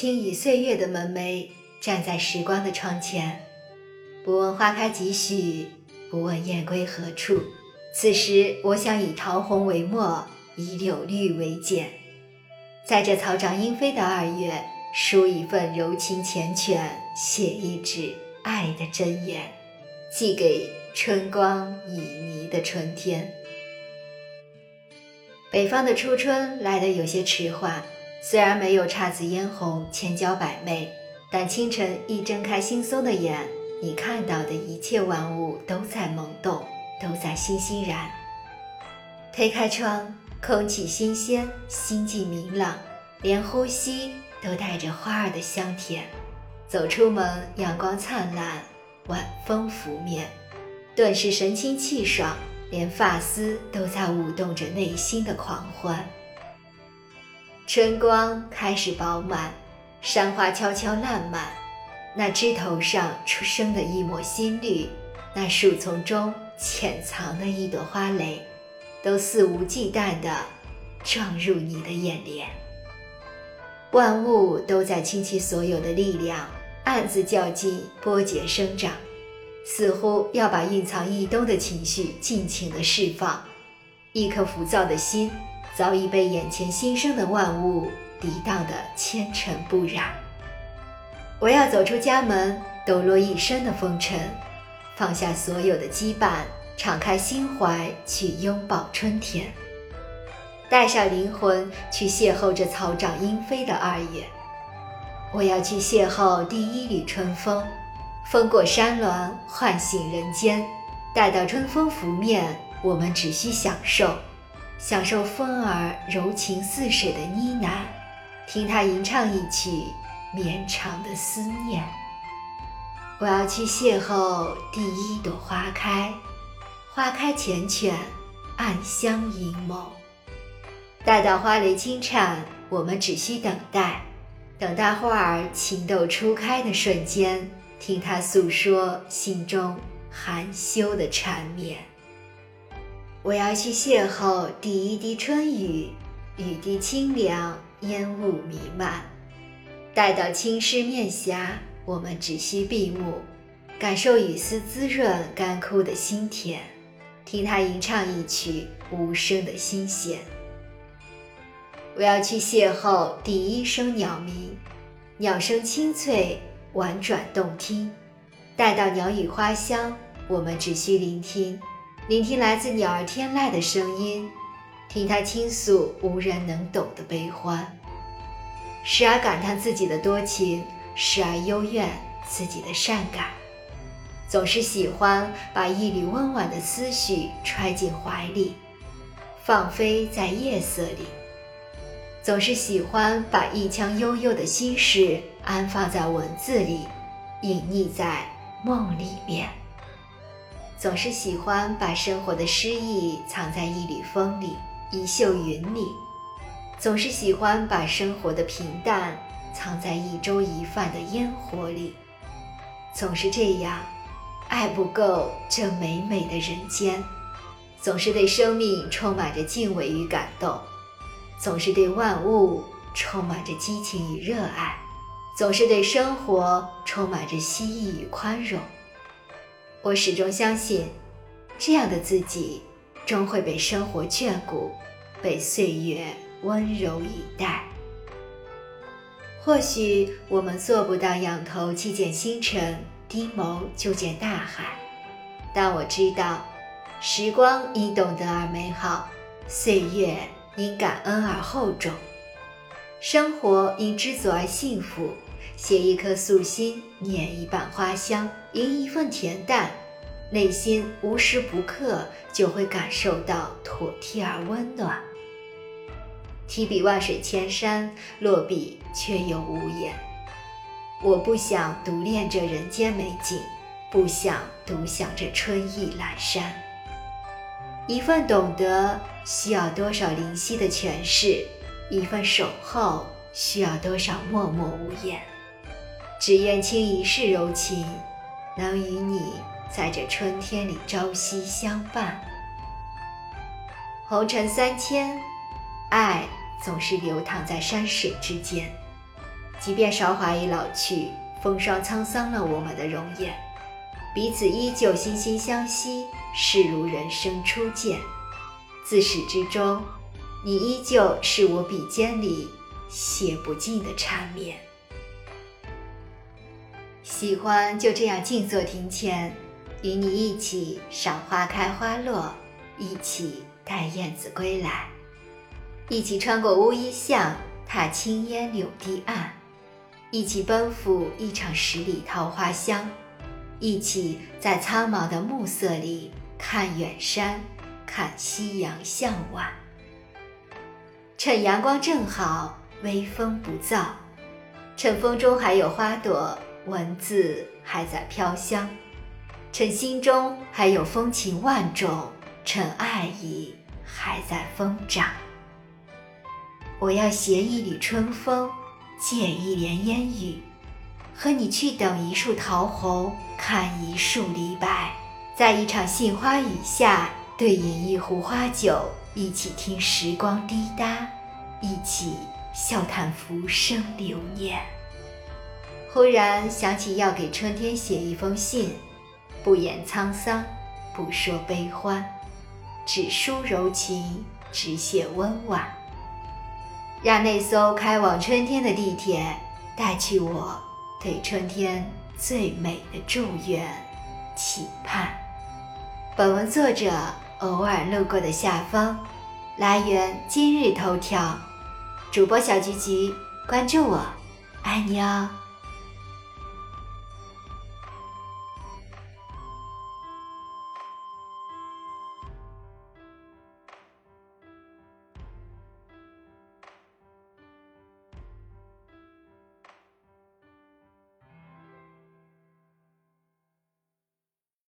轻倚岁月的门楣，站在时光的窗前，不问花开几许，不问燕归何处。此时，我想以桃红为墨，以柳绿为笺，在这草长莺飞的二月，书一份柔情缱绻，写一纸爱的箴言，寄给春光旖旎的春天。北方的初春来得有些迟缓，虽然没有姹紫嫣红、千娇百媚，但清晨一睁开惺忪的眼，你看到的一切万物都在萌动。都在欣欣然。推开窗，空气新鲜，心境明朗，连呼吸都带着花儿的香甜。走出门，阳光灿烂，晚风拂面，顿时神清气爽，连发丝都在舞动着内心的狂欢。春光开始饱满，山花悄悄烂漫，那枝头上出生的一抹新绿，那树丛中。潜藏的一朵花蕾，都肆无忌惮地撞入你的眼帘。万物都在倾其所有的力量，暗自较劲，波节生长，似乎要把蕴藏一冬的情绪尽情地释放。一颗浮躁的心，早已被眼前新生的万物涤荡得纤尘不染。我要走出家门，抖落一身的风尘。放下所有的羁绊，敞开心怀去拥抱春天，带上灵魂去邂逅这草长莺飞的二月。我要去邂逅第一缕春风，风过山峦，唤醒人间。待到春风拂面，我们只需享受，享受风儿柔情似水的呢喃，听它吟唱一曲绵长的思念。我要去邂逅第一朵花开，花开缱绻，暗香盈眸。待到花蕾轻颤，我们只需等待，等待花儿情窦初开的瞬间，听它诉说心中含羞的缠绵。我要去邂逅第一滴春雨，雨滴清凉，烟雾弥漫。待到青湿面颊。我们只需闭目，感受雨丝滋润干枯的心田，听它吟唱一曲无声的心弦。我要去邂逅第一声鸟鸣，鸟声清脆婉转动听。待到鸟语花香，我们只需聆听，聆听来自鸟儿天籁的声音，听它倾诉无人能懂的悲欢，时而感叹自己的多情。时而幽怨自己的善感，总是喜欢把一缕温婉的思绪揣进怀里，放飞在夜色里；总是喜欢把一腔悠悠的心事安放在文字里，隐匿在梦里面；总是喜欢把生活的诗意藏在一缕风里，一袖云里；总是喜欢把生活的平淡。藏在一粥一饭的烟火里，总是这样，爱不够这美美的人间，总是对生命充满着敬畏与感动，总是对万物充满着激情与热爱，总是对生活充满着希冀与宽容。我始终相信，这样的自己终会被生活眷顾，被岁月温柔以待。或许我们做不到仰头去见星辰，低眸就见大海，但我知道，时光因懂得而美好，岁月因感恩而厚重，生活因知足而幸福。携一颗素心，捻一瓣花香，吟一份恬淡，内心无时不刻就会感受到妥帖而温暖。提笔万水千山，落笔却又无言。我不想独恋这人间美景，不想独享这春意阑珊。一份懂得需要多少灵犀的诠释，一份守候需要多少默默无言。只愿倾一世柔情，能与你在这春天里朝夕相伴。红尘三千，爱。总是流淌在山水之间，即便韶华已老去，风霜沧桑了我们的容颜，彼此依旧惺惺相惜，视如人生初见。自始至终，你依旧是我笔尖里写不尽的缠绵。喜欢就这样静坐庭前，与你一起赏花开花落，一起待燕子归来，一起穿过乌衣巷，踏青烟柳堤岸，一起奔赴一场十里桃花香，一起在苍茫的暮色里看远山，看夕阳向晚。趁阳光正好，微风不燥，趁风中还有花朵。文字还在飘香，趁心中还有风情万种，趁爱意还在疯长。我要携一缕春风，借一帘烟雨，和你去等一树桃红，看一树梨白，在一场杏花雨下，对饮一壶花酒，一起听时光滴答，一起笑谈浮生流年。忽然想起要给春天写一封信，不言沧桑，不说悲欢，只抒柔情，只写温婉，让那艘开往春天的地铁带去我对春天最美的祝愿、期盼。本文作者偶尔路过的下方，来源今日头条，主播小菊菊，关注我，爱你哦。